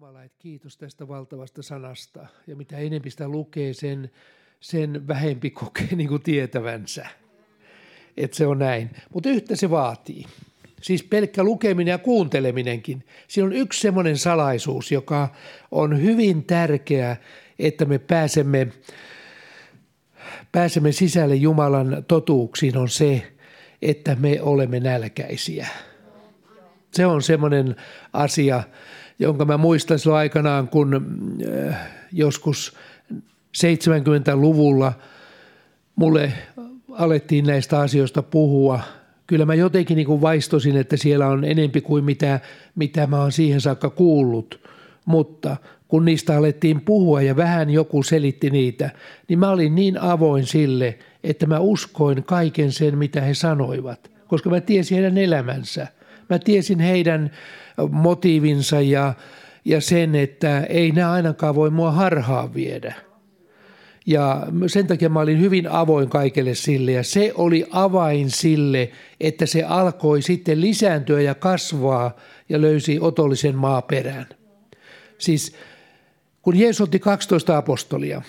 Jumala, että kiitos tästä valtavasta sanasta. Ja mitä enempi sitä lukee, sen, sen vähempi kokee niin kuin tietävänsä. Että se on näin. Mutta yhtä se vaatii. Siis pelkkä lukeminen ja kuunteleminenkin. Siinä on yksi semmoinen salaisuus, joka on hyvin tärkeä, että me pääsemme, pääsemme sisälle Jumalan totuuksiin, on se, että me olemme nälkäisiä. Se on semmoinen asia, jonka mä muistan silloin aikanaan, kun äh, joskus 70-luvulla mulle alettiin näistä asioista puhua. Kyllä mä jotenkin niin kuin vaistosin, että siellä on enempi kuin mitä, mitä mä oon siihen saakka kuullut. Mutta kun niistä alettiin puhua ja vähän joku selitti niitä, niin mä olin niin avoin sille, että mä uskoin kaiken sen, mitä he sanoivat, koska mä tiesin heidän elämänsä. Mä tiesin heidän motiivinsa ja, ja sen, että ei nämä ainakaan voi mua harhaa viedä. Ja sen takia mä olin hyvin avoin kaikelle sille ja se oli avain sille, että se alkoi sitten lisääntyä ja kasvaa ja löysi otollisen maaperän. Siis kun Jeesus otti 12 apostolia,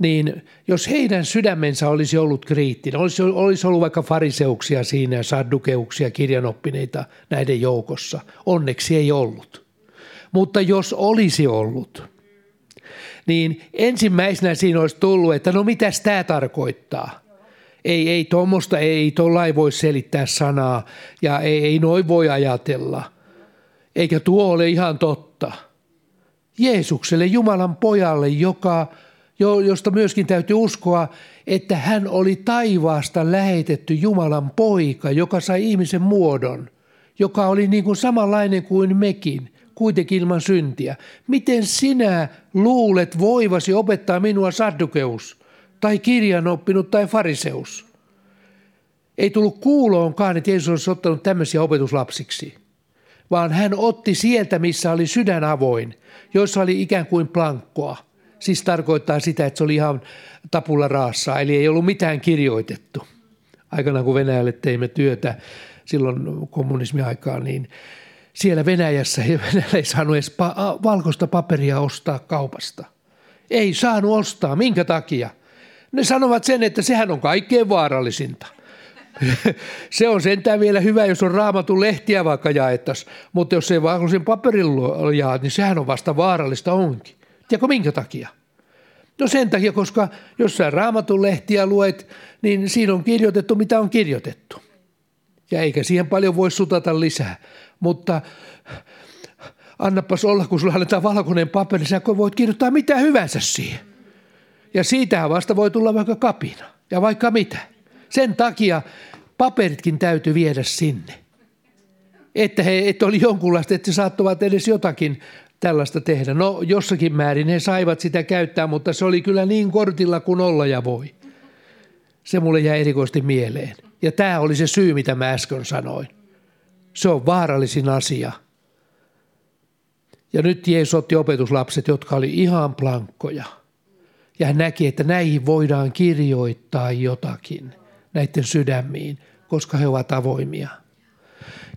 niin jos heidän sydämensä olisi ollut kriittinen, olisi, olisi ollut vaikka fariseuksia siinä ja saddukeuksia, kirjanoppineita näiden joukossa. Onneksi ei ollut. Mutta jos olisi ollut, niin ensimmäisenä siinä olisi tullut, että no mitäs tämä tarkoittaa? Ei, ei tuommoista, ei tuolla voi selittää sanaa ja ei, ei noin voi ajatella. Eikä tuo ole ihan totta. Jeesukselle, Jumalan pojalle, joka josta myöskin täytyy uskoa, että hän oli taivaasta lähetetty Jumalan poika, joka sai ihmisen muodon, joka oli niin kuin samanlainen kuin mekin, kuitenkin ilman syntiä. Miten sinä luulet voivasi opettaa minua saddukeus tai kirjanoppinut tai fariseus? Ei tullut kuuloonkaan, että Jeesus olisi ottanut tämmöisiä opetuslapsiksi, vaan hän otti sieltä, missä oli sydän avoin, joissa oli ikään kuin plankkoa – siis tarkoittaa sitä, että se oli ihan tapulla raassa, eli ei ollut mitään kirjoitettu. Aikana kun Venäjälle teimme työtä silloin kommunismiaikaan, niin siellä Venäjässä Venäjällä ei saanut edes pa- valkoista paperia ostaa kaupasta. Ei saanut ostaa. Minkä takia? Ne sanovat sen, että sehän on kaikkein vaarallisinta. se on sentään vielä hyvä, jos on raamatun lehtiä vaikka jaettaisiin, mutta jos ei valkoisen paperin jaat, niin sehän on vasta vaarallista onkin. Tiedätkö minkä takia? No sen takia, koska jos sä raamatun lehtiä luet, niin siinä on kirjoitettu, mitä on kirjoitettu. Ja eikä siihen paljon voi sutata lisää. Mutta annapas olla, kun sulla annetaan valkoinen paperi, sä voit kirjoittaa mitä hyvänsä siihen. Ja siitähän vasta voi tulla vaikka kapina ja vaikka mitä. Sen takia paperitkin täytyy viedä sinne. Että he että oli jonkunlaista, että saattavat edes jotakin tällaista tehdä. No jossakin määrin he saivat sitä käyttää, mutta se oli kyllä niin kortilla kuin olla ja voi. Se mulle jäi erikoisesti mieleen. Ja tämä oli se syy, mitä mä äsken sanoin. Se on vaarallisin asia. Ja nyt Jeesus otti opetuslapset, jotka oli ihan plankkoja. Ja hän näki, että näihin voidaan kirjoittaa jotakin näiden sydämiin, koska he ovat avoimia.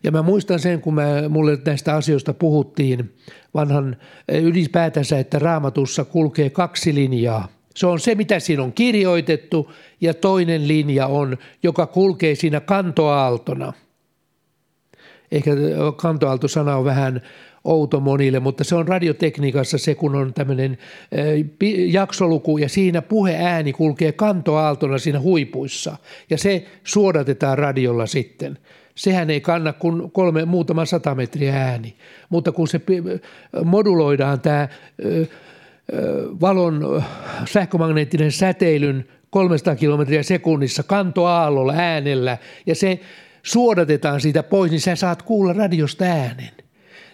Ja mä muistan sen, kun mä, mulle näistä asioista puhuttiin vanhan eh, ylipäätänsä, että raamatussa kulkee kaksi linjaa. Se on se, mitä siinä on kirjoitettu, ja toinen linja on, joka kulkee siinä kantoaaltona. Ehkä eh, kantoaalto-sana on vähän outo monille, mutta se on radiotekniikassa se, kun on tämmöinen eh, jaksoluku ja siinä puheääni kulkee kantoaaltona siinä huipuissa ja se suodatetaan radiolla sitten sehän ei kanna kuin kolme, muutama sata metriä ääni. Mutta kun se moduloidaan tämä valon sähkömagneettinen säteilyn 300 kilometriä sekunnissa kantoaallolla äänellä ja se suodatetaan siitä pois, niin sä saat kuulla radiosta äänen.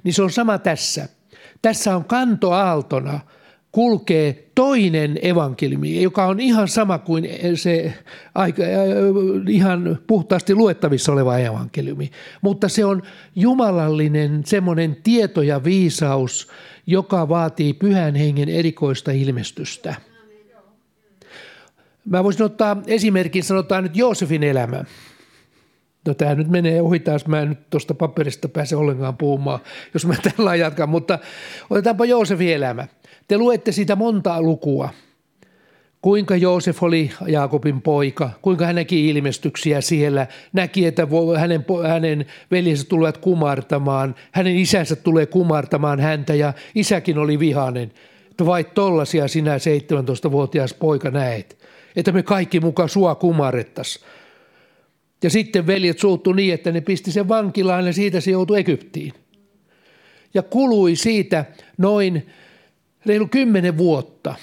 Niin se on sama tässä. Tässä on kantoaaltona – kulkee toinen evankeliumi, joka on ihan sama kuin se aika, äh, ihan puhtaasti luettavissa oleva evankeliumi. Mutta se on jumalallinen semmoinen tieto ja viisaus, joka vaatii pyhän hengen erikoista ilmestystä. Mä voisin ottaa esimerkin, sanotaan nyt Joosefin elämä. No tämä nyt menee ohi taas, mä en nyt tuosta paperista pääse ollenkaan puhumaan, jos mä tällä jatkan, mutta otetaanpa Joosefin elämä. Te luette siitä montaa lukua, kuinka Joosef oli Jaakobin poika, kuinka hän näki ilmestyksiä siellä, näki, että hänen, hänen veljensä tulevat kumartamaan, hänen isänsä tulee kumartamaan häntä ja isäkin oli vihainen. Että vai tollasia sinä 17-vuotias poika näet, että me kaikki mukaan sua kumarettaisiin. Ja sitten veljet suuttu niin, että ne pisti sen vankilaan ja siitä se joutui Egyptiin. Ja kului siitä noin reilu kymmenen vuotta.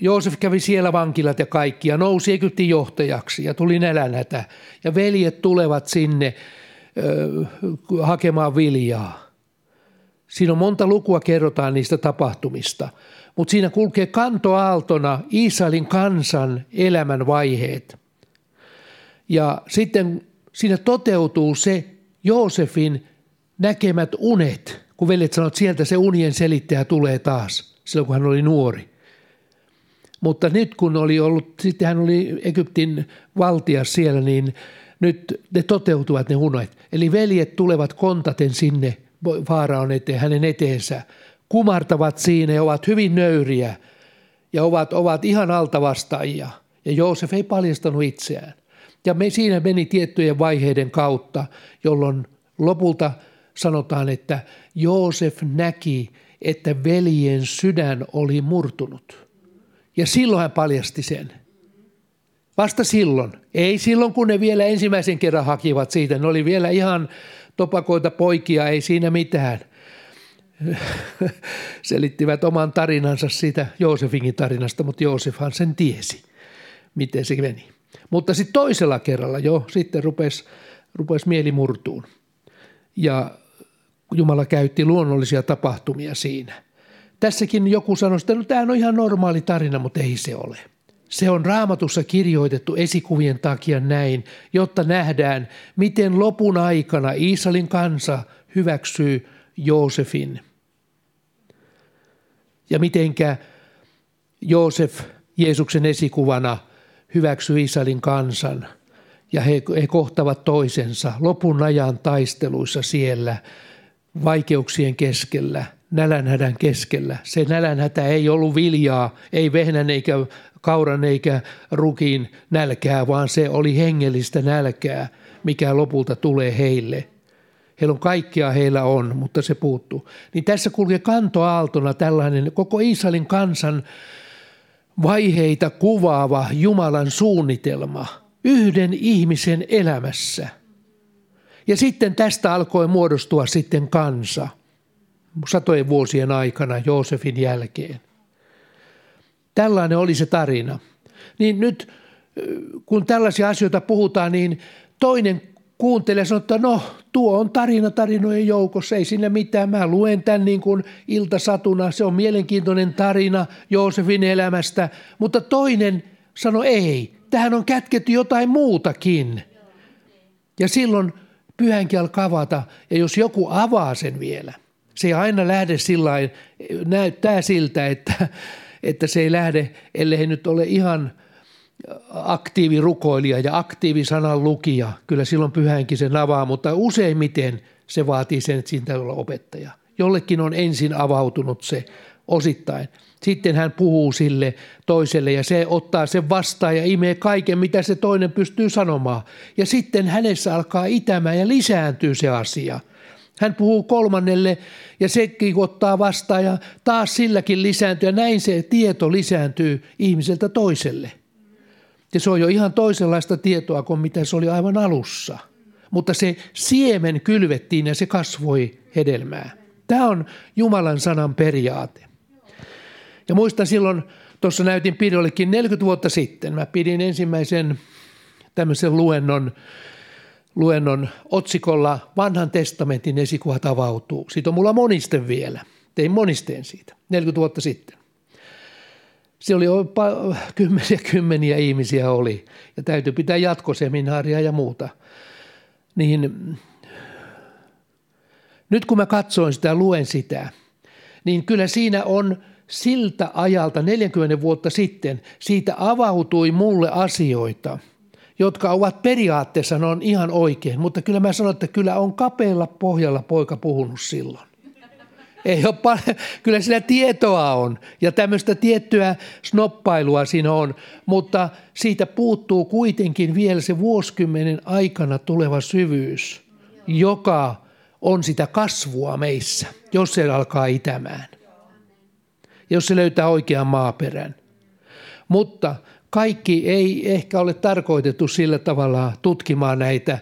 Joosef kävi siellä vankilat ja kaikki ja nousi Egyptin johtajaksi ja tuli nälänhätä. Ja veljet tulevat sinne ö, hakemaan viljaa. Siinä on monta lukua kerrotaan niistä tapahtumista, mutta siinä kulkee kantoaaltona Israelin kansan elämän vaiheet – ja sitten siinä toteutuu se Joosefin näkemät unet, kun veljet sanovat, että sieltä se unien selittäjä tulee taas, silloin kun hän oli nuori. Mutta nyt kun oli ollut, sitten hän oli Egyptin valtias siellä, niin nyt ne toteutuvat ne unet. Eli veljet tulevat kontaten sinne Faaraon eteen, hänen eteensä, kumartavat siinä ja ovat hyvin nöyriä ja ovat, ovat ihan altavastaajia. Ja Joosef ei paljastanut itseään. Ja me siinä meni tiettyjen vaiheiden kautta, jolloin lopulta sanotaan, että Joosef näki, että veljen sydän oli murtunut. Ja silloin hän paljasti sen. Vasta silloin. Ei silloin, kun ne vielä ensimmäisen kerran hakivat siitä. Ne oli vielä ihan topakoita poikia, ei siinä mitään. Selittivät oman tarinansa siitä Joosefingin tarinasta, mutta Joosefhan sen tiesi, miten se meni. Mutta sitten toisella kerralla jo sitten rupesi, rupesi mieli murtuun. Ja Jumala käytti luonnollisia tapahtumia siinä. Tässäkin joku sanoi, että no, tämä on ihan normaali tarina, mutta ei se ole. Se on raamatussa kirjoitettu esikuvien takia näin, jotta nähdään, miten lopun aikana Israelin kansa hyväksyy Joosefin. Ja mitenkä Joosef Jeesuksen esikuvana – hyväksyi Israelin kansan ja he, he kohtavat toisensa lopun ajan taisteluissa siellä vaikeuksien keskellä, nälänhädän keskellä. Se nälänhätä ei ollut viljaa, ei vehnän eikä kauran eikä rukin nälkää, vaan se oli hengellistä nälkää, mikä lopulta tulee heille. Heillä on kaikkea heillä on, mutta se puuttuu. Niin tässä kulkee kantoaaltona tällainen koko Israelin kansan vaiheita kuvaava Jumalan suunnitelma yhden ihmisen elämässä. Ja sitten tästä alkoi muodostua sitten kansa satojen vuosien aikana Joosefin jälkeen. Tällainen oli se tarina. Niin nyt kun tällaisia asioita puhutaan, niin toinen kuuntelee ja sanoo, että no tuo on tarina tarinojen joukossa, ei siinä mitään. Mä luen tämän niin kuin iltasatuna, se on mielenkiintoinen tarina Joosefin elämästä. Mutta toinen sanoi ei, tähän on kätketty jotain muutakin. Ja silloin pyhänkin alkaa avata, ja jos joku avaa sen vielä, se ei aina lähde sillä näyttää siltä, että, että se ei lähde, ellei nyt ole ihan – aktiivirukoilija ja aktiivisanan lukija, kyllä silloin pyhänkin sen avaa, mutta useimmiten se vaatii sen, että täytyy olla opettaja. Jollekin on ensin avautunut se osittain. Sitten hän puhuu sille toiselle ja se ottaa sen vastaan ja imee kaiken, mitä se toinen pystyy sanomaan. Ja sitten hänessä alkaa itämään ja lisääntyy se asia. Hän puhuu kolmannelle ja sekin ottaa vastaan ja taas silläkin lisääntyy ja näin se tieto lisääntyy ihmiseltä toiselle – ja se on jo ihan toisenlaista tietoa kuin mitä se oli aivan alussa. Mutta se siemen kylvettiin ja se kasvoi hedelmää. Tämä on Jumalan sanan periaate. Ja muistan silloin, tuossa näytin pidollekin 40 vuotta sitten, mä pidin ensimmäisen tämmöisen luennon, luennon otsikolla Vanhan testamentin esikuvat avautuu. Siitä on mulla monisten vielä. Tein monisteen siitä 40 vuotta sitten. Se oli kymmeniä kymmeniä ihmisiä oli ja täytyy pitää jatkoseminaaria ja muuta. Niin nyt kun mä katsoin sitä, luen sitä, niin kyllä siinä on siltä ajalta 40 vuotta sitten, siitä avautui mulle asioita, jotka ovat periaatteessa, ne on ihan oikein, mutta kyllä mä sanon, että kyllä on kapealla pohjalla poika puhunut silloin. Ei ole paljon, kyllä sillä tietoa on ja tämmöistä tiettyä snoppailua siinä on, mutta siitä puuttuu kuitenkin vielä se vuosikymmenen aikana tuleva syvyys, joka on sitä kasvua meissä, jos se alkaa itämään. Jos se löytää oikean maaperän. Mutta kaikki ei ehkä ole tarkoitettu sillä tavalla tutkimaan näitä.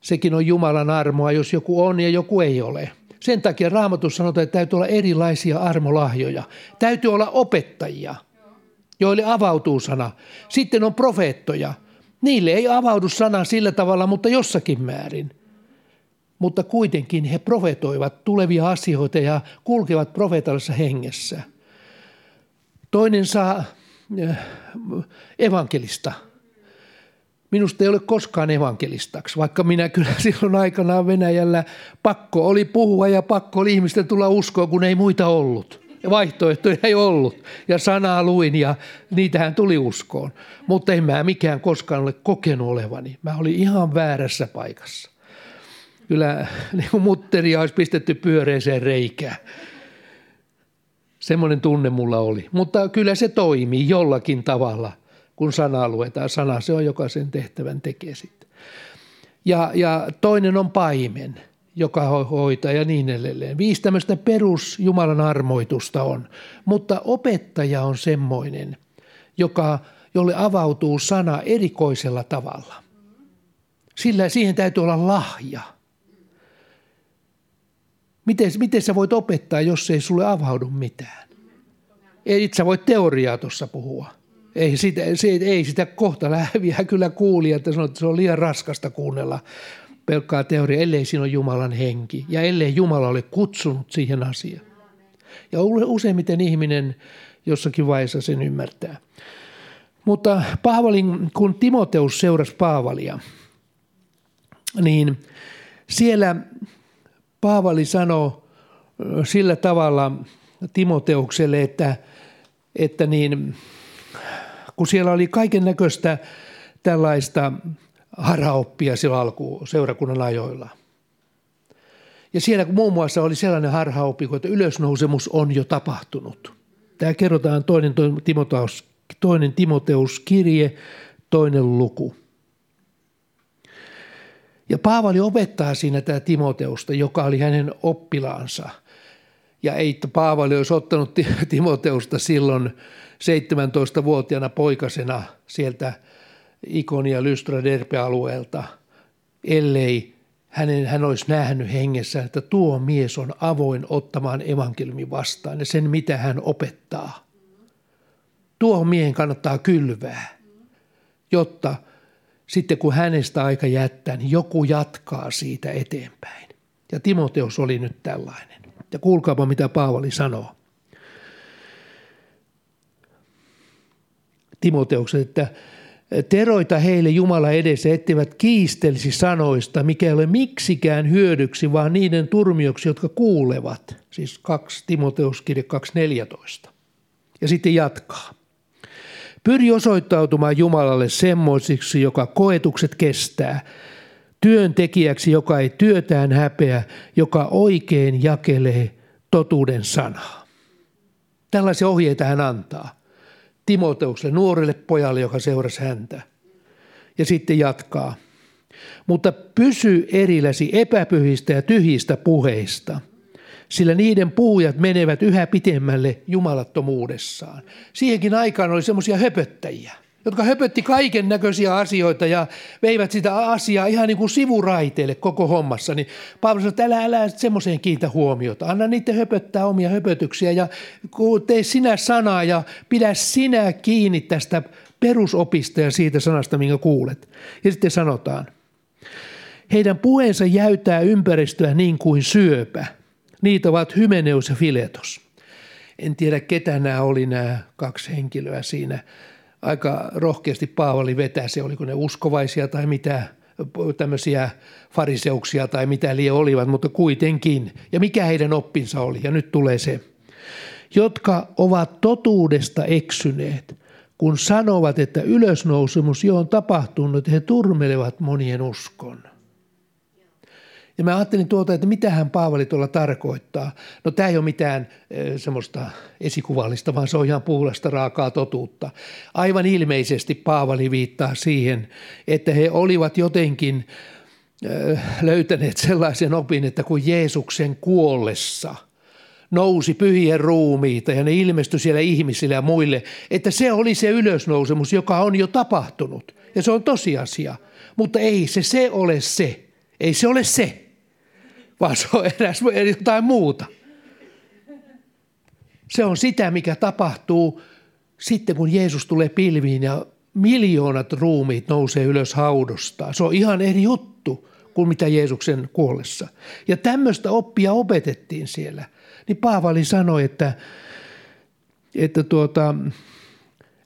Sekin on Jumalan armoa, jos joku on ja joku ei ole. Sen takia raamatussa sanotaan, että täytyy olla erilaisia armolahjoja. Täytyy olla opettajia, joille avautuu sana. Sitten on profeettoja. Niille ei avaudu sana sillä tavalla, mutta jossakin määrin. Mutta kuitenkin he profetoivat tulevia asioita ja kulkevat profeetallisessa hengessä. Toinen saa eh, evankelista – Minusta ei ole koskaan evankelistaksi, vaikka minä kyllä silloin aikanaan Venäjällä pakko oli puhua ja pakko oli ihmisten tulla uskoon, kun ei muita ollut. Ja vaihtoehtoja ei ollut. Ja sanaa luin ja niitähän tuli uskoon. Mutta en mä mikään koskaan ole kokenut olevani. Mä olin ihan väärässä paikassa. Kyllä niin mutteria olisi pistetty pyöreeseen reikään. Semmoinen tunne mulla oli. Mutta kyllä se toimii jollakin tavalla kun sanaa luetaan. Sana se on, joka sen tehtävän tekee sitten. Ja, ja toinen on paimen, joka hoitaa ja niin edelleen. Viisi tämmöistä perus Jumalan armoitusta on, mutta opettaja on semmoinen, joka, jolle avautuu sana erikoisella tavalla. Sillä siihen täytyy olla lahja. Miten, miten sä voit opettaa, jos ei sulle avaudu mitään? Ei sä voit teoriaa tuossa puhua – ei sitä, se, ei sitä kohta lähviä kyllä kuuli, että se on liian raskasta kuunnella pelkkaa teoria, ellei siinä ole Jumalan henki ja ellei Jumala ole kutsunut siihen asiaan. Ja useimmiten ihminen jossakin vaiheessa sen ymmärtää. Mutta Paavalin, kun Timoteus seurasi Paavalia, niin siellä Paavali sanoi sillä tavalla Timoteukselle, että, että niin, kun siellä oli kaiken näköistä tällaista harhaoppia silloin alkuun seurakunnan ajoilla. Ja siellä muun muassa oli sellainen harhaoppi, että ylösnousemus on jo tapahtunut. Tämä kerrotaan toinen, toinen Timoteus kirje, toinen luku. Ja Paavali opettaa siinä tämä Timoteusta, joka oli hänen oppilaansa. Ja ei Paavali olisi ottanut Timoteusta silloin 17-vuotiaana poikasena sieltä Ikonia Lystra Derpe-alueelta, ellei hänen, hän olisi nähnyt hengessä, että tuo mies on avoin ottamaan evankeliumin vastaan ja sen, mitä hän opettaa. Tuohon miehen kannattaa kylvää, jotta sitten kun hänestä aika jättää, niin joku jatkaa siitä eteenpäin. Ja Timoteus oli nyt tällainen. Ja kuulkaapa, mitä Paavali sanoo. Timoteuksen, että teroita heille Jumala edessä, etteivät kiistelisi sanoista, mikä ei ole miksikään hyödyksi, vaan niiden turmioksi, jotka kuulevat. Siis 2 Timoteuskirja 2.14. Ja sitten jatkaa. Pyri osoittautumaan Jumalalle semmoisiksi, joka koetukset kestää, työntekijäksi, joka ei työtään häpeä, joka oikein jakelee totuuden sanaa. Tällaisia ohjeita hän antaa. Timoteukselle, nuorelle pojalle, joka seurasi häntä. Ja sitten jatkaa. Mutta pysy erilläsi epäpyhistä ja tyhjistä puheista, sillä niiden puhujat menevät yhä pitemmälle jumalattomuudessaan. Siihenkin aikaan oli semmoisia höpöttäjiä – jotka höpötti kaiken näköisiä asioita ja veivät sitä asiaa ihan niin kuin sivuraiteille koko hommassa, niin Paavali sanoi, että älä, älä semmoiseen kiintä huomiota. Anna niitä höpöttää omia höpötyksiä ja tee sinä sanaa ja pidä sinä kiinni tästä perusopista ja siitä sanasta, minkä kuulet. Ja sitten sanotaan, heidän puheensa jäytää ympäristöä niin kuin syöpä. Niitä ovat Hymeneus ja Filetos. En tiedä, ketä nämä oli nämä kaksi henkilöä siinä aika rohkeasti Paavali vetäsi, oliko ne uskovaisia tai mitä tämmöisiä fariseuksia tai mitä liian olivat, mutta kuitenkin. Ja mikä heidän oppinsa oli? Ja nyt tulee se. Jotka ovat totuudesta eksyneet, kun sanovat, että ylösnousemus jo on tapahtunut, he turmelevat monien uskon. Ja mä ajattelin tuota, että mitähän Paavali tuolla tarkoittaa. No tämä ei ole mitään e, semmoista esikuvallista, vaan se on ihan puhdasta raakaa totuutta. Aivan ilmeisesti Paavali viittaa siihen, että he olivat jotenkin e, löytäneet sellaisen opin, että kun Jeesuksen kuollessa nousi pyhien ruumiita ja ne ilmestyi siellä ihmisille ja muille, että se oli se ylösnousemus, joka on jo tapahtunut. Ja se on tosiasia. Mutta ei se se ole se. Ei se ole se vaan se on eräs jotain muuta. Se on sitä, mikä tapahtuu sitten, kun Jeesus tulee pilviin ja miljoonat ruumiit nousee ylös haudosta. Se on ihan eri juttu kuin mitä Jeesuksen kuollessa. Ja tämmöistä oppia opetettiin siellä. Niin Paavali sanoi, että, että tuota,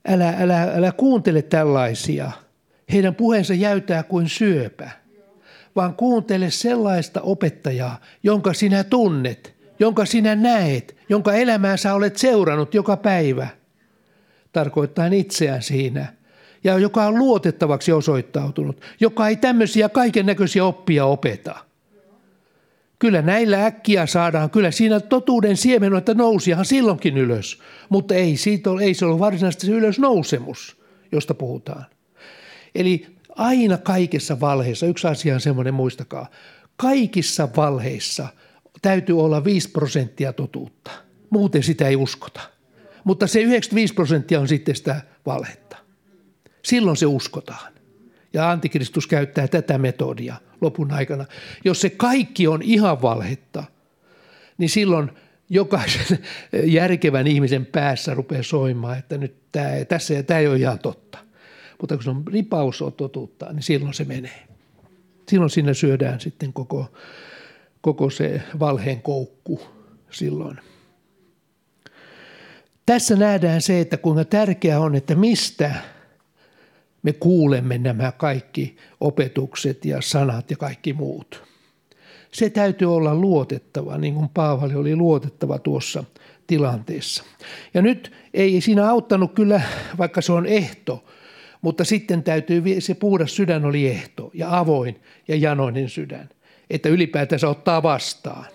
älä, älä, älä kuuntele tällaisia. Heidän puheensa jäytää kuin syöpä vaan kuuntele sellaista opettajaa, jonka sinä tunnet, jonka sinä näet, jonka elämää sä olet seurannut joka päivä. Tarkoittaa itseään siinä. Ja joka on luotettavaksi osoittautunut, joka ei tämmöisiä kaiken näköisiä oppia opeta. Kyllä näillä äkkiä saadaan, kyllä siinä totuuden siemen että nousihan silloinkin ylös, mutta ei, siitä ole, ei se ole varsinaisesti se ylösnousemus, josta puhutaan. Eli aina kaikessa valheessa, yksi asia on semmoinen, muistakaa, kaikissa valheissa täytyy olla 5 prosenttia totuutta. Muuten sitä ei uskota. Mutta se 95 prosenttia on sitten sitä valhetta. Silloin se uskotaan. Ja antikristus käyttää tätä metodia lopun aikana. Jos se kaikki on ihan valhetta, niin silloin jokaisen järkevän ihmisen päässä rupeaa soimaan, että nyt tämä, tässä ja tämä ei ole ihan totta. Mutta kun se on ripaus on totuutta, niin silloin se menee. Silloin sinne syödään sitten koko, koko se valheen koukku silloin. Tässä nähdään se, että kuinka tärkeää on, että mistä me kuulemme nämä kaikki opetukset ja sanat ja kaikki muut. Se täytyy olla luotettava, niin kuin Paavali oli luotettava tuossa tilanteessa. Ja nyt ei siinä auttanut kyllä, vaikka se on ehto, mutta sitten täytyy, se puhdas sydän oli ehto ja avoin ja janoinen sydän, että ylipäätänsä ottaa vastaan.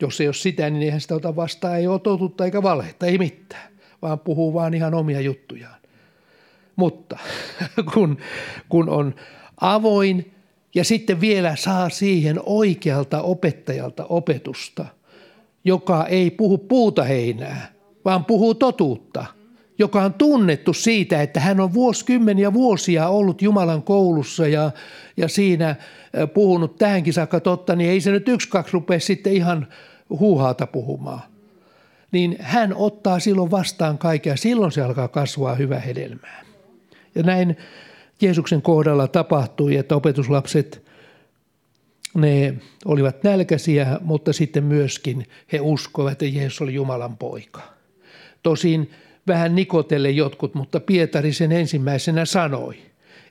Jos ei ole sitä, niin eihän sitä ota vastaan, ei ole totuutta eikä valhetta, ei mitään, vaan puhuu vaan ihan omia juttujaan. Mutta kun, kun on avoin ja sitten vielä saa siihen oikealta opettajalta opetusta, joka ei puhu puuta heinää, vaan puhuu totuutta – joka on tunnettu siitä, että hän on vuosikymmeniä vuosia ollut Jumalan koulussa ja, ja siinä puhunut tähänkin saakka totta, niin ei se nyt yksi kaksi rupea sitten ihan huuhaata puhumaan. Niin hän ottaa silloin vastaan kaikkea, silloin se alkaa kasvaa hyvä hedelmää. Ja näin Jeesuksen kohdalla tapahtui, että opetuslapset, ne olivat nälkäisiä, mutta sitten myöskin he uskoivat, että Jeesus oli Jumalan poika. Tosin vähän nikotelle jotkut, mutta Pietari sen ensimmäisenä sanoi,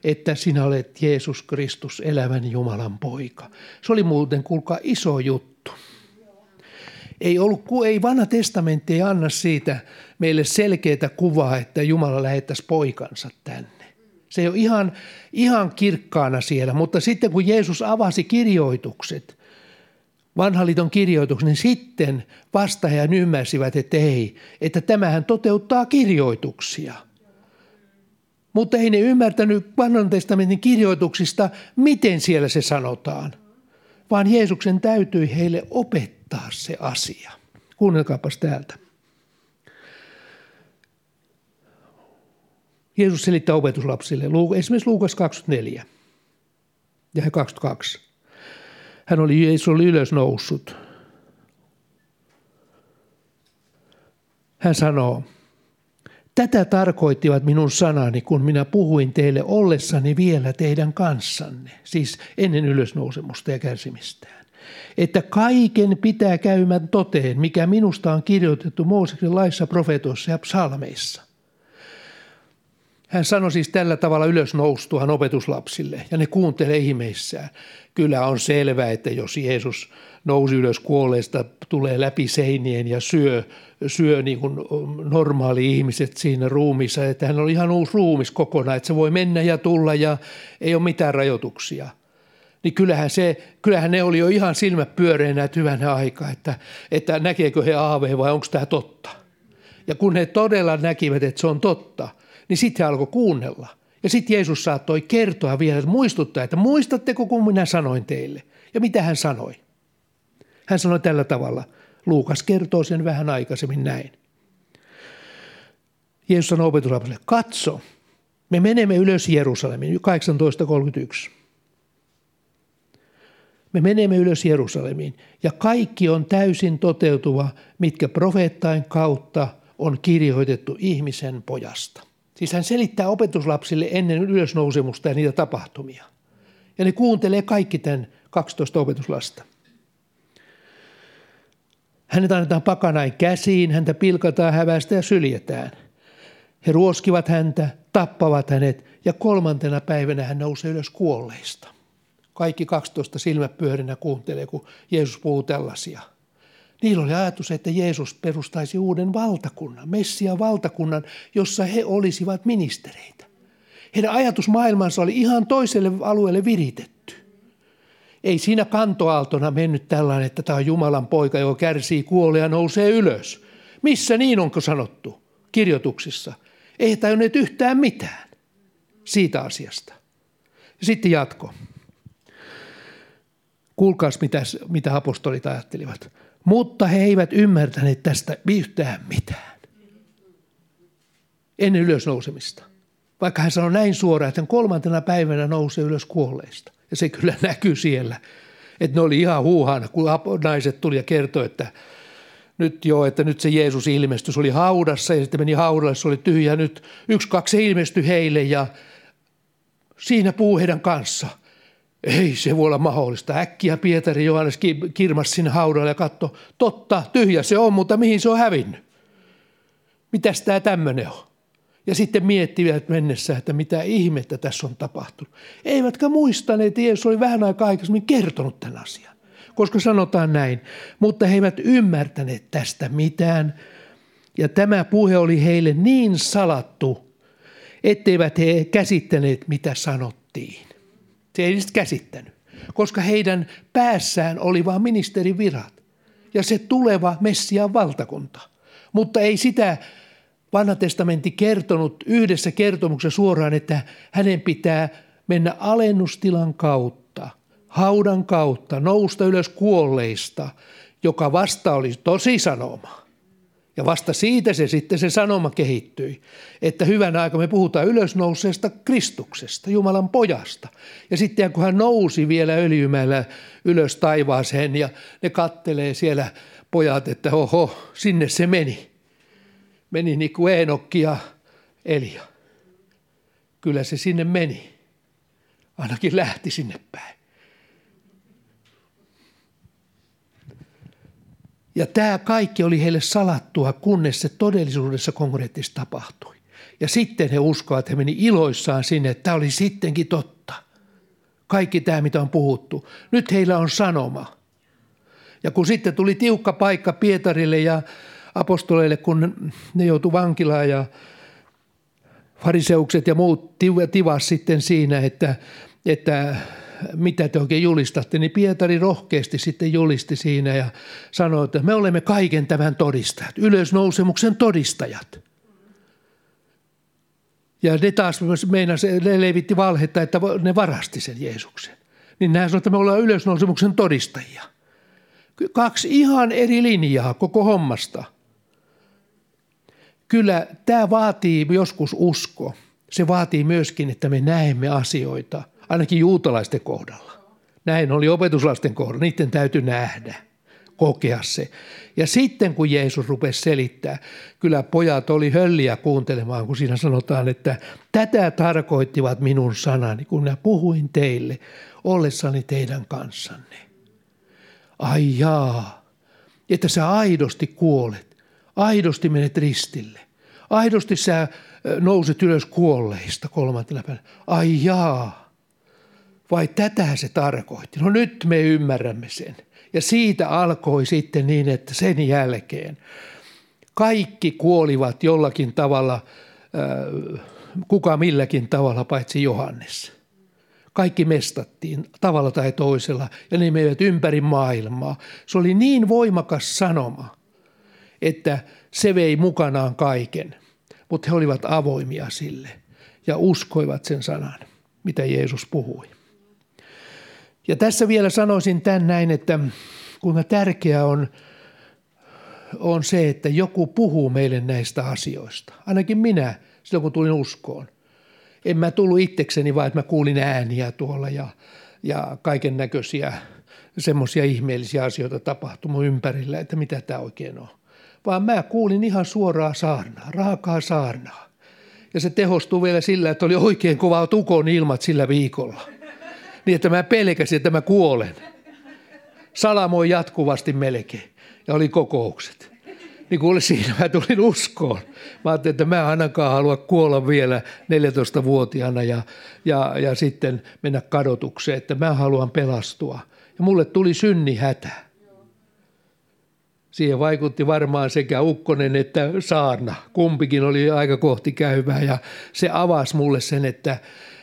että sinä olet Jeesus Kristus, elävän Jumalan poika. Se oli muuten, kuulkaa, iso juttu. Ei, ollut, ei vanha testamentti ei anna siitä meille selkeää kuvaa, että Jumala lähettäisi poikansa tänne. Se ei ole ihan, ihan kirkkaana siellä, mutta sitten kun Jeesus avasi kirjoitukset, vanhan liiton kirjoituksen, niin sitten vastaajan ymmärsivät, että ei, että tämähän toteuttaa kirjoituksia. Mutta ei ne ymmärtänyt vanhan testamentin kirjoituksista, miten siellä se sanotaan, vaan Jeesuksen täytyi heille opettaa se asia. Kuunnelkaapas täältä. Jeesus selittää opetuslapsille, esimerkiksi Luukas 24 ja 22. Hän oli, Jeesus oli ylösnoussut. Hän sanoo, tätä tarkoittivat minun sanani, kun minä puhuin teille ollessani vielä teidän kanssanne, siis ennen ylösnousemusta ja kärsimistään. Että kaiken pitää käymään toteen, mikä minusta on kirjoitettu Mooseksen laissa, profetoissa ja psalmeissa. Hän sanoi siis tällä tavalla ylösnoustuhan opetuslapsille ja ne kuuntelee ihmeissään. Kyllä on selvää, että jos Jeesus nousi ylös kuolleista, tulee läpi seinien ja syö, syö niin kuin normaali ihmiset siinä ruumissa. Että hän on ihan uusi ruumis kokonaan, että se voi mennä ja tulla ja ei ole mitään rajoituksia. Niin kyllähän, se, kyllähän ne oli jo ihan silmät pyöreänä hyvänä aikaa, että, että näkeekö he aaveen vai onko tämä totta. Ja kun he todella näkivät, että se on totta, niin sitten he alkoi kuunnella. Ja sitten Jeesus saattoi kertoa vielä, että muistuttaa, että muistatteko kun minä sanoin teille. Ja mitä hän sanoi? Hän sanoi tällä tavalla. Luukas kertoo sen vähän aikaisemmin näin. Jeesus sanoi opetuslapselle, katso, me menemme ylös Jerusalemiin, 18.31. Me menemme ylös Jerusalemiin ja kaikki on täysin toteutuva, mitkä profeettain kautta on kirjoitettu ihmisen pojasta. Siis hän selittää opetuslapsille ennen ylösnousemusta ja niitä tapahtumia. Ja ne kuuntelee kaikki tämän 12 opetuslasta. Hänet annetaan pakanain käsiin, häntä pilkataan hävästä ja syljetään. He ruoskivat häntä, tappavat hänet ja kolmantena päivänä hän nousee ylös kuolleista. Kaikki 12 silmäpyörinä kuuntelee, kun Jeesus puhuu tällaisia. Niillä oli ajatus, että Jeesus perustaisi uuden valtakunnan, Messia valtakunnan, jossa he olisivat ministereitä. Heidän ajatusmaailmansa oli ihan toiselle alueelle viritetty. Ei siinä kantoaaltona mennyt tällainen, että tämä on Jumalan poika, joka kärsii, kuolee ja nousee ylös. Missä niin onko sanottu kirjoituksissa? Ei tajunneet yhtään mitään siitä asiasta. Sitten jatko. Kuulkaas, mitä, mitä apostolit ajattelivat. Mutta he eivät ymmärtäneet tästä yhtään mitään. Ennen ylösnousemista. Vaikka hän sanoi näin suoraan, että kolmantena päivänä nousee ylös kuolleista. Ja se kyllä näkyy siellä. Että ne oli ihan huuhana, kun naiset tuli ja kertoi, että nyt joo, että nyt se Jeesus ilmestyi. Se oli haudassa ja sitten meni haudalle, se oli tyhjä. Nyt yksi, kaksi ilmestyi heille ja siinä puu heidän kanssa. Ei se voi olla mahdollista. Äkkiä Pietari Johannes kirmas sinne haudalle ja katso, totta, tyhjä se on, mutta mihin se on hävinnyt? Mitäs tämä tämmöinen on? Ja sitten miettivät mennessä, että mitä ihmettä tässä on tapahtunut. Eivätkä muistaneet, että Jeesus oli vähän aikaa aikaisemmin kertonut tämän asian. Koska sanotaan näin, mutta he eivät ymmärtäneet tästä mitään. Ja tämä puhe oli heille niin salattu, etteivät he käsittäneet, mitä sanottiin. Se ei edes käsittänyt, koska heidän päässään oli vain ministerin virat ja se tuleva Messian valtakunta. Mutta ei sitä vanha testamentti kertonut yhdessä kertomuksessa suoraan, että hänen pitää mennä alennustilan kautta, haudan kautta, nousta ylös kuolleista, joka vasta oli tosi sanoma. Ja vasta siitä se sitten se sanoma kehittyi, että hyvän aika me puhutaan ylösnouseesta Kristuksesta, Jumalan pojasta. Ja sitten kun hän nousi vielä öljymällä ylös taivaaseen ja ne kattelee siellä pojat, että oho, sinne se meni. Meni niin kuin Eenokki ja Elia. Kyllä se sinne meni. Ainakin lähti sinne päin. Ja tämä kaikki oli heille salattua, kunnes se todellisuudessa konkreettisesti tapahtui. Ja sitten he uskoivat, että he meni iloissaan sinne, että tämä oli sittenkin totta. Kaikki tämä, mitä on puhuttu. Nyt heillä on sanoma. Ja kun sitten tuli tiukka paikka Pietarille ja apostoleille, kun ne joutu vankilaan ja fariseukset ja muut tivas sitten siinä, että, että mitä te oikein julistatte, niin Pietari rohkeasti sitten julisti siinä ja sanoi, että me olemme kaiken tämän todistajat, ylösnousemuksen todistajat. Ja ne taas meinas, ne levitti valhetta, että ne varasti sen Jeesuksen. Niin nämä sanoivat, että me ollaan ylösnousemuksen todistajia. Kaksi ihan eri linjaa koko hommasta. Kyllä tämä vaatii joskus usko. Se vaatii myöskin, että me näemme asioita – ainakin juutalaisten kohdalla. Näin oli opetuslasten kohdalla, niiden täytyy nähdä, kokea se. Ja sitten kun Jeesus rupesi selittää, kyllä pojat oli hölliä kuuntelemaan, kun siinä sanotaan, että tätä tarkoittivat minun sanani, kun minä puhuin teille ollessani teidän kanssanne. Ai jaa, että sä aidosti kuolet, aidosti menet ristille, aidosti sä nouset ylös kuolleista kolmantena päivänä. Ai jaa, vai tätä se tarkoitti? No nyt me ymmärrämme sen. Ja siitä alkoi sitten niin, että sen jälkeen kaikki kuolivat jollakin tavalla, kuka milläkin tavalla paitsi Johannes. Kaikki mestattiin tavalla tai toisella ja ne menivät ympäri maailmaa. Se oli niin voimakas sanoma, että se vei mukanaan kaiken, mutta he olivat avoimia sille ja uskoivat sen sanan, mitä Jeesus puhui. Ja tässä vielä sanoisin tämän näin, että kuinka tärkeää on, on se, että joku puhuu meille näistä asioista. Ainakin minä, silloin kun tulin uskoon. En mä tullut itsekseni, vaan että mä kuulin ääniä tuolla ja, ja kaiken näköisiä semmoisia ihmeellisiä asioita tapahtui mun ympärillä, että mitä tämä oikein on. Vaan mä kuulin ihan suoraa saarnaa, raakaa saarnaa. Ja se tehostuu vielä sillä, että oli oikein kova tukon ilmat sillä viikolla. Niin, että mä pelkäsin, että mä kuolen. Salamoi jatkuvasti melkein. Ja oli kokoukset. Niin kuule siinä mä tulin uskoon. Mä ajattelin, että mä ainakaan halua kuolla vielä 14-vuotiaana ja, ja, ja sitten mennä kadotukseen, että mä haluan pelastua. Ja mulle tuli synni hätä. Siihen vaikutti varmaan sekä Ukkonen että Saarna. Kumpikin oli aika kohti käyvää ja se avasi mulle sen, että,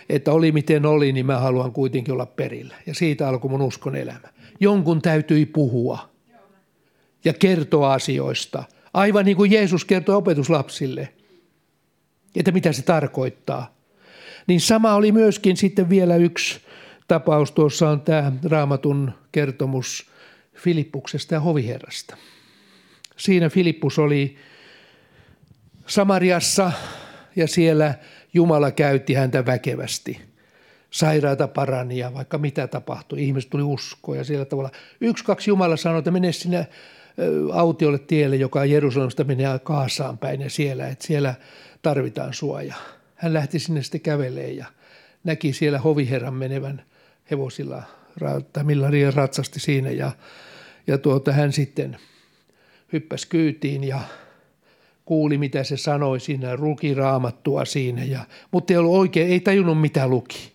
että oli miten oli, niin mä haluan kuitenkin olla perillä. Ja siitä alkoi mun uskon elämä. Jonkun täytyi puhua ja kertoa asioista. Aivan niin kuin Jeesus kertoi opetuslapsille, että mitä se tarkoittaa. Niin sama oli myöskin sitten vielä yksi tapaus. Tuossa on tämä raamatun kertomus Filippuksesta ja hoviherrasta. Siinä Filippus oli Samariassa ja siellä Jumala käytti häntä väkevästi. Sairaita parani ja vaikka mitä tapahtui, ihmiset tuli uskoa ja siellä tavalla. Yksi, kaksi Jumala sanoi, että mene sinne autiolle tielle, joka Jerusalemista menee Kaasaan päin ja siellä, että siellä tarvitaan suoja. Hän lähti sinne sitten kävelemään ja näki siellä hoviherran menevän hevosilla, tai millä ratsasti siinä ja, ja tuota, hän sitten – hyppäsi kyytiin ja kuuli, mitä se sanoi siinä, luki raamattua siinä, ja, mutta ei ollut oikein, ei tajunnut mitä luki.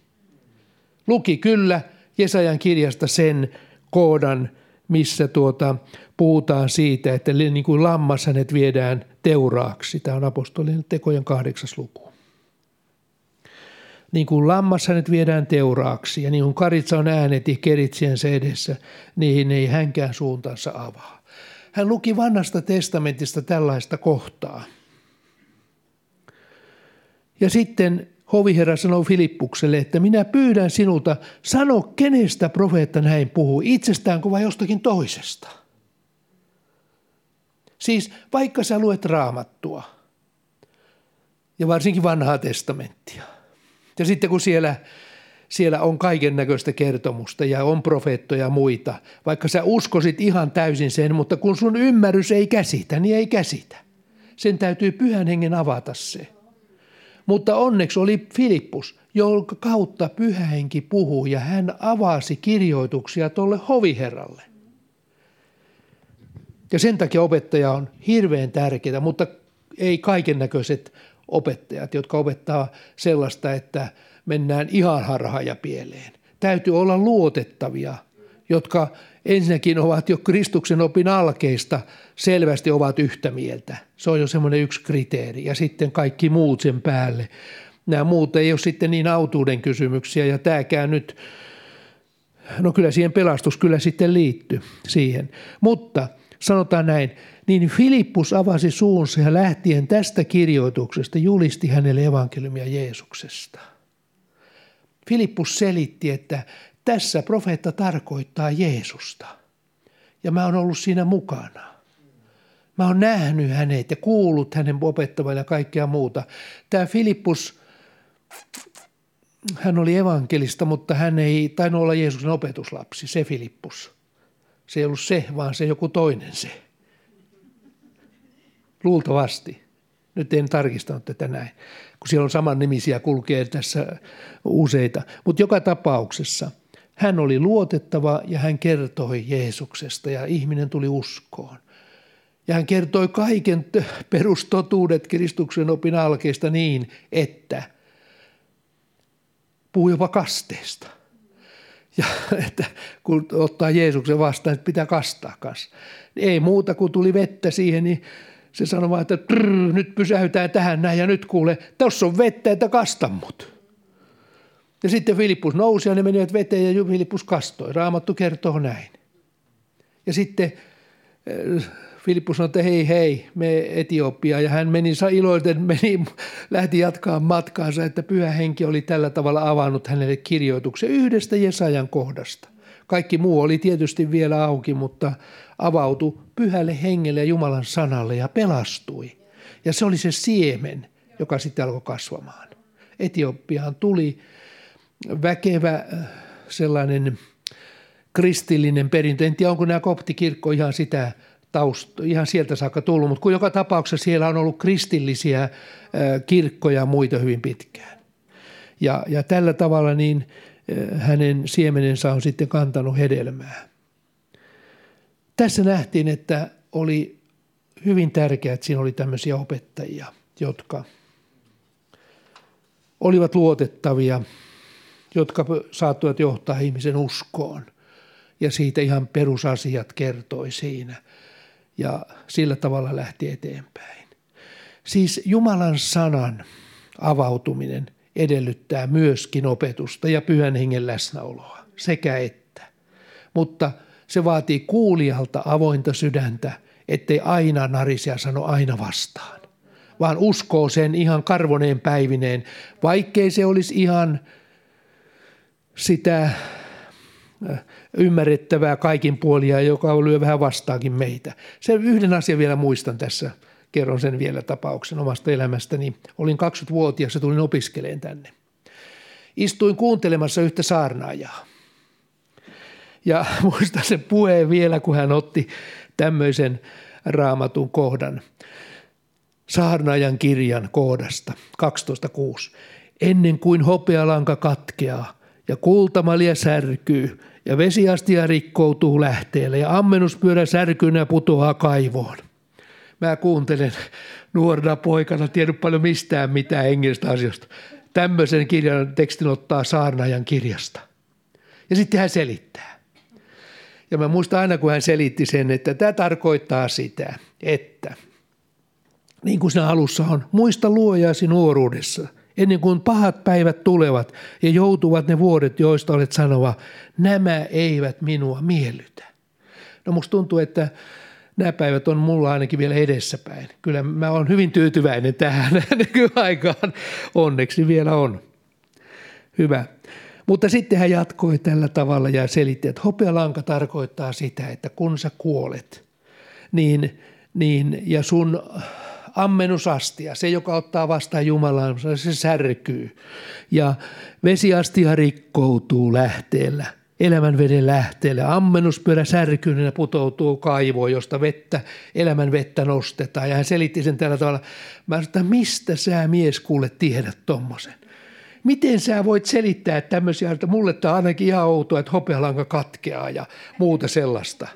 Luki kyllä Jesajan kirjasta sen koodan, missä tuota, puhutaan siitä, että niin kuin lammas hänet viedään teuraaksi. Tämä on apostolien tekojen kahdeksas luku. Niin kuin lammas hänet viedään teuraaksi ja niin kuin karitsa on ääneti keritsiensä edessä, niin ei hänkään suuntansa avaa. Hän luki vanhasta testamentista tällaista kohtaa. Ja sitten hoviherra sanoi Filippukselle, että minä pyydän sinulta, sano kenestä profeetta näin puhuu, itsestään vai jostakin toisesta. Siis vaikka sä luet raamattua ja varsinkin vanhaa testamenttia. Ja sitten kun siellä siellä on kaiken näköistä kertomusta ja on profeettoja ja muita. Vaikka sä uskosit ihan täysin sen, mutta kun sun ymmärrys ei käsitä, niin ei käsitä. Sen täytyy pyhän hengen avata se. Mutta onneksi oli Filippus, jonka kautta pyhä henki puhuu ja hän avasi kirjoituksia tuolle hoviherralle. Ja sen takia opettaja on hirveän tärkeää, mutta ei kaiken näköiset opettajat, jotka opettaa sellaista, että – mennään ihan harhaan ja pieleen. Täytyy olla luotettavia, jotka ensinnäkin ovat jo Kristuksen opin alkeista selvästi ovat yhtä mieltä. Se on jo semmoinen yksi kriteeri ja sitten kaikki muut sen päälle. Nämä muut ei ole sitten niin autuuden kysymyksiä ja tämäkään nyt, no kyllä siihen pelastus kyllä sitten liittyy siihen. Mutta sanotaan näin, niin Filippus avasi suunsa ja lähtien tästä kirjoituksesta julisti hänelle evankeliumia Jeesuksesta. Filippus selitti, että tässä profeetta tarkoittaa Jeesusta. Ja mä oon ollut siinä mukana. Mä oon nähnyt hänet ja kuullut hänen opettavan ja kaikkea muuta. Tämä Filippus, hän oli evankelista, mutta hän ei tainnut olla Jeesuksen opetuslapsi, se Filippus. Se ei ollut se, vaan se joku toinen se. Luultavasti. Nyt en tarkistanut tätä näin kun siellä on saman nimisiä kulkee tässä useita. Mutta joka tapauksessa hän oli luotettava ja hän kertoi Jeesuksesta ja ihminen tuli uskoon. Ja hän kertoi kaiken perustotuudet Kristuksen opin alkeista niin, että puhui jopa kasteesta. Ja että kun ottaa Jeesuksen vastaan, että pitää kastaa kanssa. Ei muuta kuin tuli vettä siihen, niin se sanoi vaan, että trrr, nyt pysäytään tähän näin ja nyt kuule, tuossa on vettä, että kasta mut. Ja sitten Filippus nousi ja ne menivät veteen ja Filippus kastoi. Raamattu kertoo näin. Ja sitten eh, Filippus sanoi, että hei hei, me Etiopia. Ja hän meni iloiten, meni, lähti jatkaa matkaansa, että pyhä henki oli tällä tavalla avannut hänelle kirjoituksen yhdestä Jesajan kohdasta. Kaikki muu oli tietysti vielä auki, mutta avautui pyhälle hengelle ja Jumalan sanalle ja pelastui. Ja se oli se siemen, joka sitten alkoi kasvamaan. Etiopiaan tuli väkevä äh, sellainen kristillinen perintö. En tiedä, onko nämä koptikirkko ihan sitä tausta, ihan sieltä saakka tullut, mutta kun joka tapauksessa siellä on ollut kristillisiä äh, kirkkoja ja muita hyvin pitkään. Ja, ja tällä tavalla niin äh, hänen siemenensä on sitten kantanut hedelmää. Tässä nähtiin, että oli hyvin tärkeää, että siinä oli tämmöisiä opettajia, jotka olivat luotettavia, jotka saattoivat johtaa ihmisen uskoon. Ja siitä ihan perusasiat kertoi siinä. Ja sillä tavalla lähti eteenpäin. Siis Jumalan sanan avautuminen edellyttää myöskin opetusta ja pyhän hengen läsnäoloa, sekä että. Mutta se vaatii kuulijalta avointa sydäntä, ettei aina narisia sano aina vastaan, vaan uskoo sen ihan karvoneen päivineen, vaikkei se olisi ihan sitä äh, ymmärrettävää kaikin puolia, joka lyö vähän vastaakin meitä. Se yhden asian vielä muistan tässä, kerron sen vielä tapauksen omasta elämästäni. Olin 20-vuotias ja tulin opiskeleen tänne. Istuin kuuntelemassa yhtä saarnaajaa. Ja muistan sen puheen vielä, kun hän otti tämmöisen raamatun kohdan. Saarnaajan kirjan kohdasta 12.6. Ennen kuin hopealanka katkeaa, ja kultamalja särkyy ja vesiastia rikkoutuu lähteelle ja ammenuspyörä särkynä putoaa kaivoon. Mä kuuntelen nuorena poikana, tiedä paljon mistään mitään hengelistä asioista. Tämmöisen kirjan tekstin ottaa saarnaajan kirjasta. Ja sitten hän selittää. Ja mä muistan aina, kun hän selitti sen, että tämä tarkoittaa sitä, että niin kuin siinä alussa on, muista luojasi nuoruudessa – ennen kuin pahat päivät tulevat ja joutuvat ne vuodet, joista olet sanova, nämä eivät minua miellytä. No musta tuntuu, että nämä päivät on mulla ainakin vielä edessäpäin. Kyllä mä oon hyvin tyytyväinen tähän nykyaikaan. Onneksi vielä on. Hyvä. Mutta sitten hän jatkoi tällä tavalla ja selitti, että hopealanka tarkoittaa sitä, että kun sä kuolet, niin, niin ja sun ammennusastia, se joka ottaa vastaan Jumalan, se särkyy. Ja vesiastia rikkoutuu lähteellä, elämän veden lähteellä. Ammennuspyörä särkyneenä putoutuu kaivoon, josta vettä, elämän vettä nostetaan. Ja hän selitti sen tällä tavalla. Mä sanoin, että mistä sä mies kuule tiedät tommosen? Miten sä voit selittää tämmöisiä, että mulle tämä on ainakin ihan outoa, että hopealanka katkeaa ja muuta sellaista.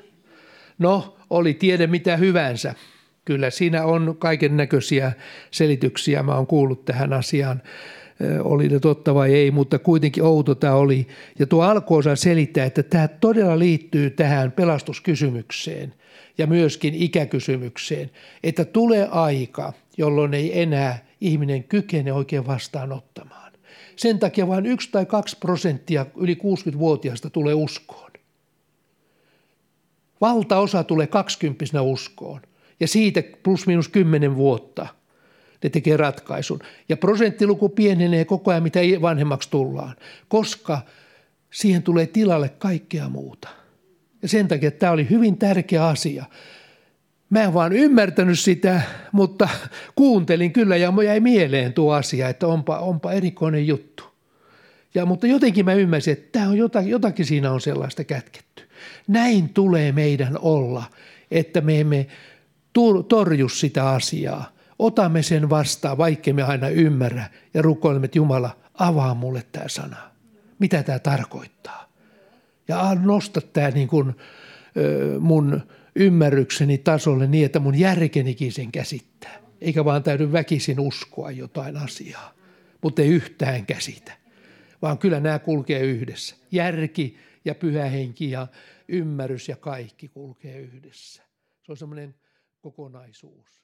No, oli tiede mitä hyvänsä. Kyllä siinä on kaiken näköisiä selityksiä. Mä oon kuullut tähän asiaan, oli ne totta vai ei, mutta kuitenkin outo tämä oli. Ja tuo alkuosa selittää, että tämä todella liittyy tähän pelastuskysymykseen ja myöskin ikäkysymykseen, että tulee aika, jolloin ei enää ihminen kykene oikein vastaanottamaan. Sen takia vain yksi tai kaksi prosenttia yli 60-vuotiaista tulee uskoon. Valtaosa tulee kaksikymppisenä uskoon – ja siitä plus minus kymmenen vuotta ne tekee ratkaisun. Ja prosenttiluku pienenee koko ajan, mitä vanhemmaksi tullaan, koska siihen tulee tilalle kaikkea muuta. Ja sen takia tämä oli hyvin tärkeä asia. Mä en vaan ymmärtänyt sitä, mutta kuuntelin kyllä ja jäi mieleen tuo asia, että onpa, onpa erikoinen juttu. Ja, mutta jotenkin mä ymmärsin, että on jotakin, jotakin siinä on sellaista kätketty. Näin tulee meidän olla, että me emme torju sitä asiaa. Otamme sen vastaan, vaikka me aina ymmärrä ja rukoilemme, että Jumala, avaa mulle tämä sana. Mitä tämä tarkoittaa? Ja nosta tämä niin kuin, mun ymmärrykseni tasolle niin, että mun järkenikin sen käsittää. Eikä vaan täydy väkisin uskoa jotain asiaa, mutta ei yhtään käsitä. vaan kyllä nämä kulkee yhdessä. Järki ja pyhä henki ja ymmärrys ja kaikki kulkee yhdessä. Se on semmoinen kokonaisuus.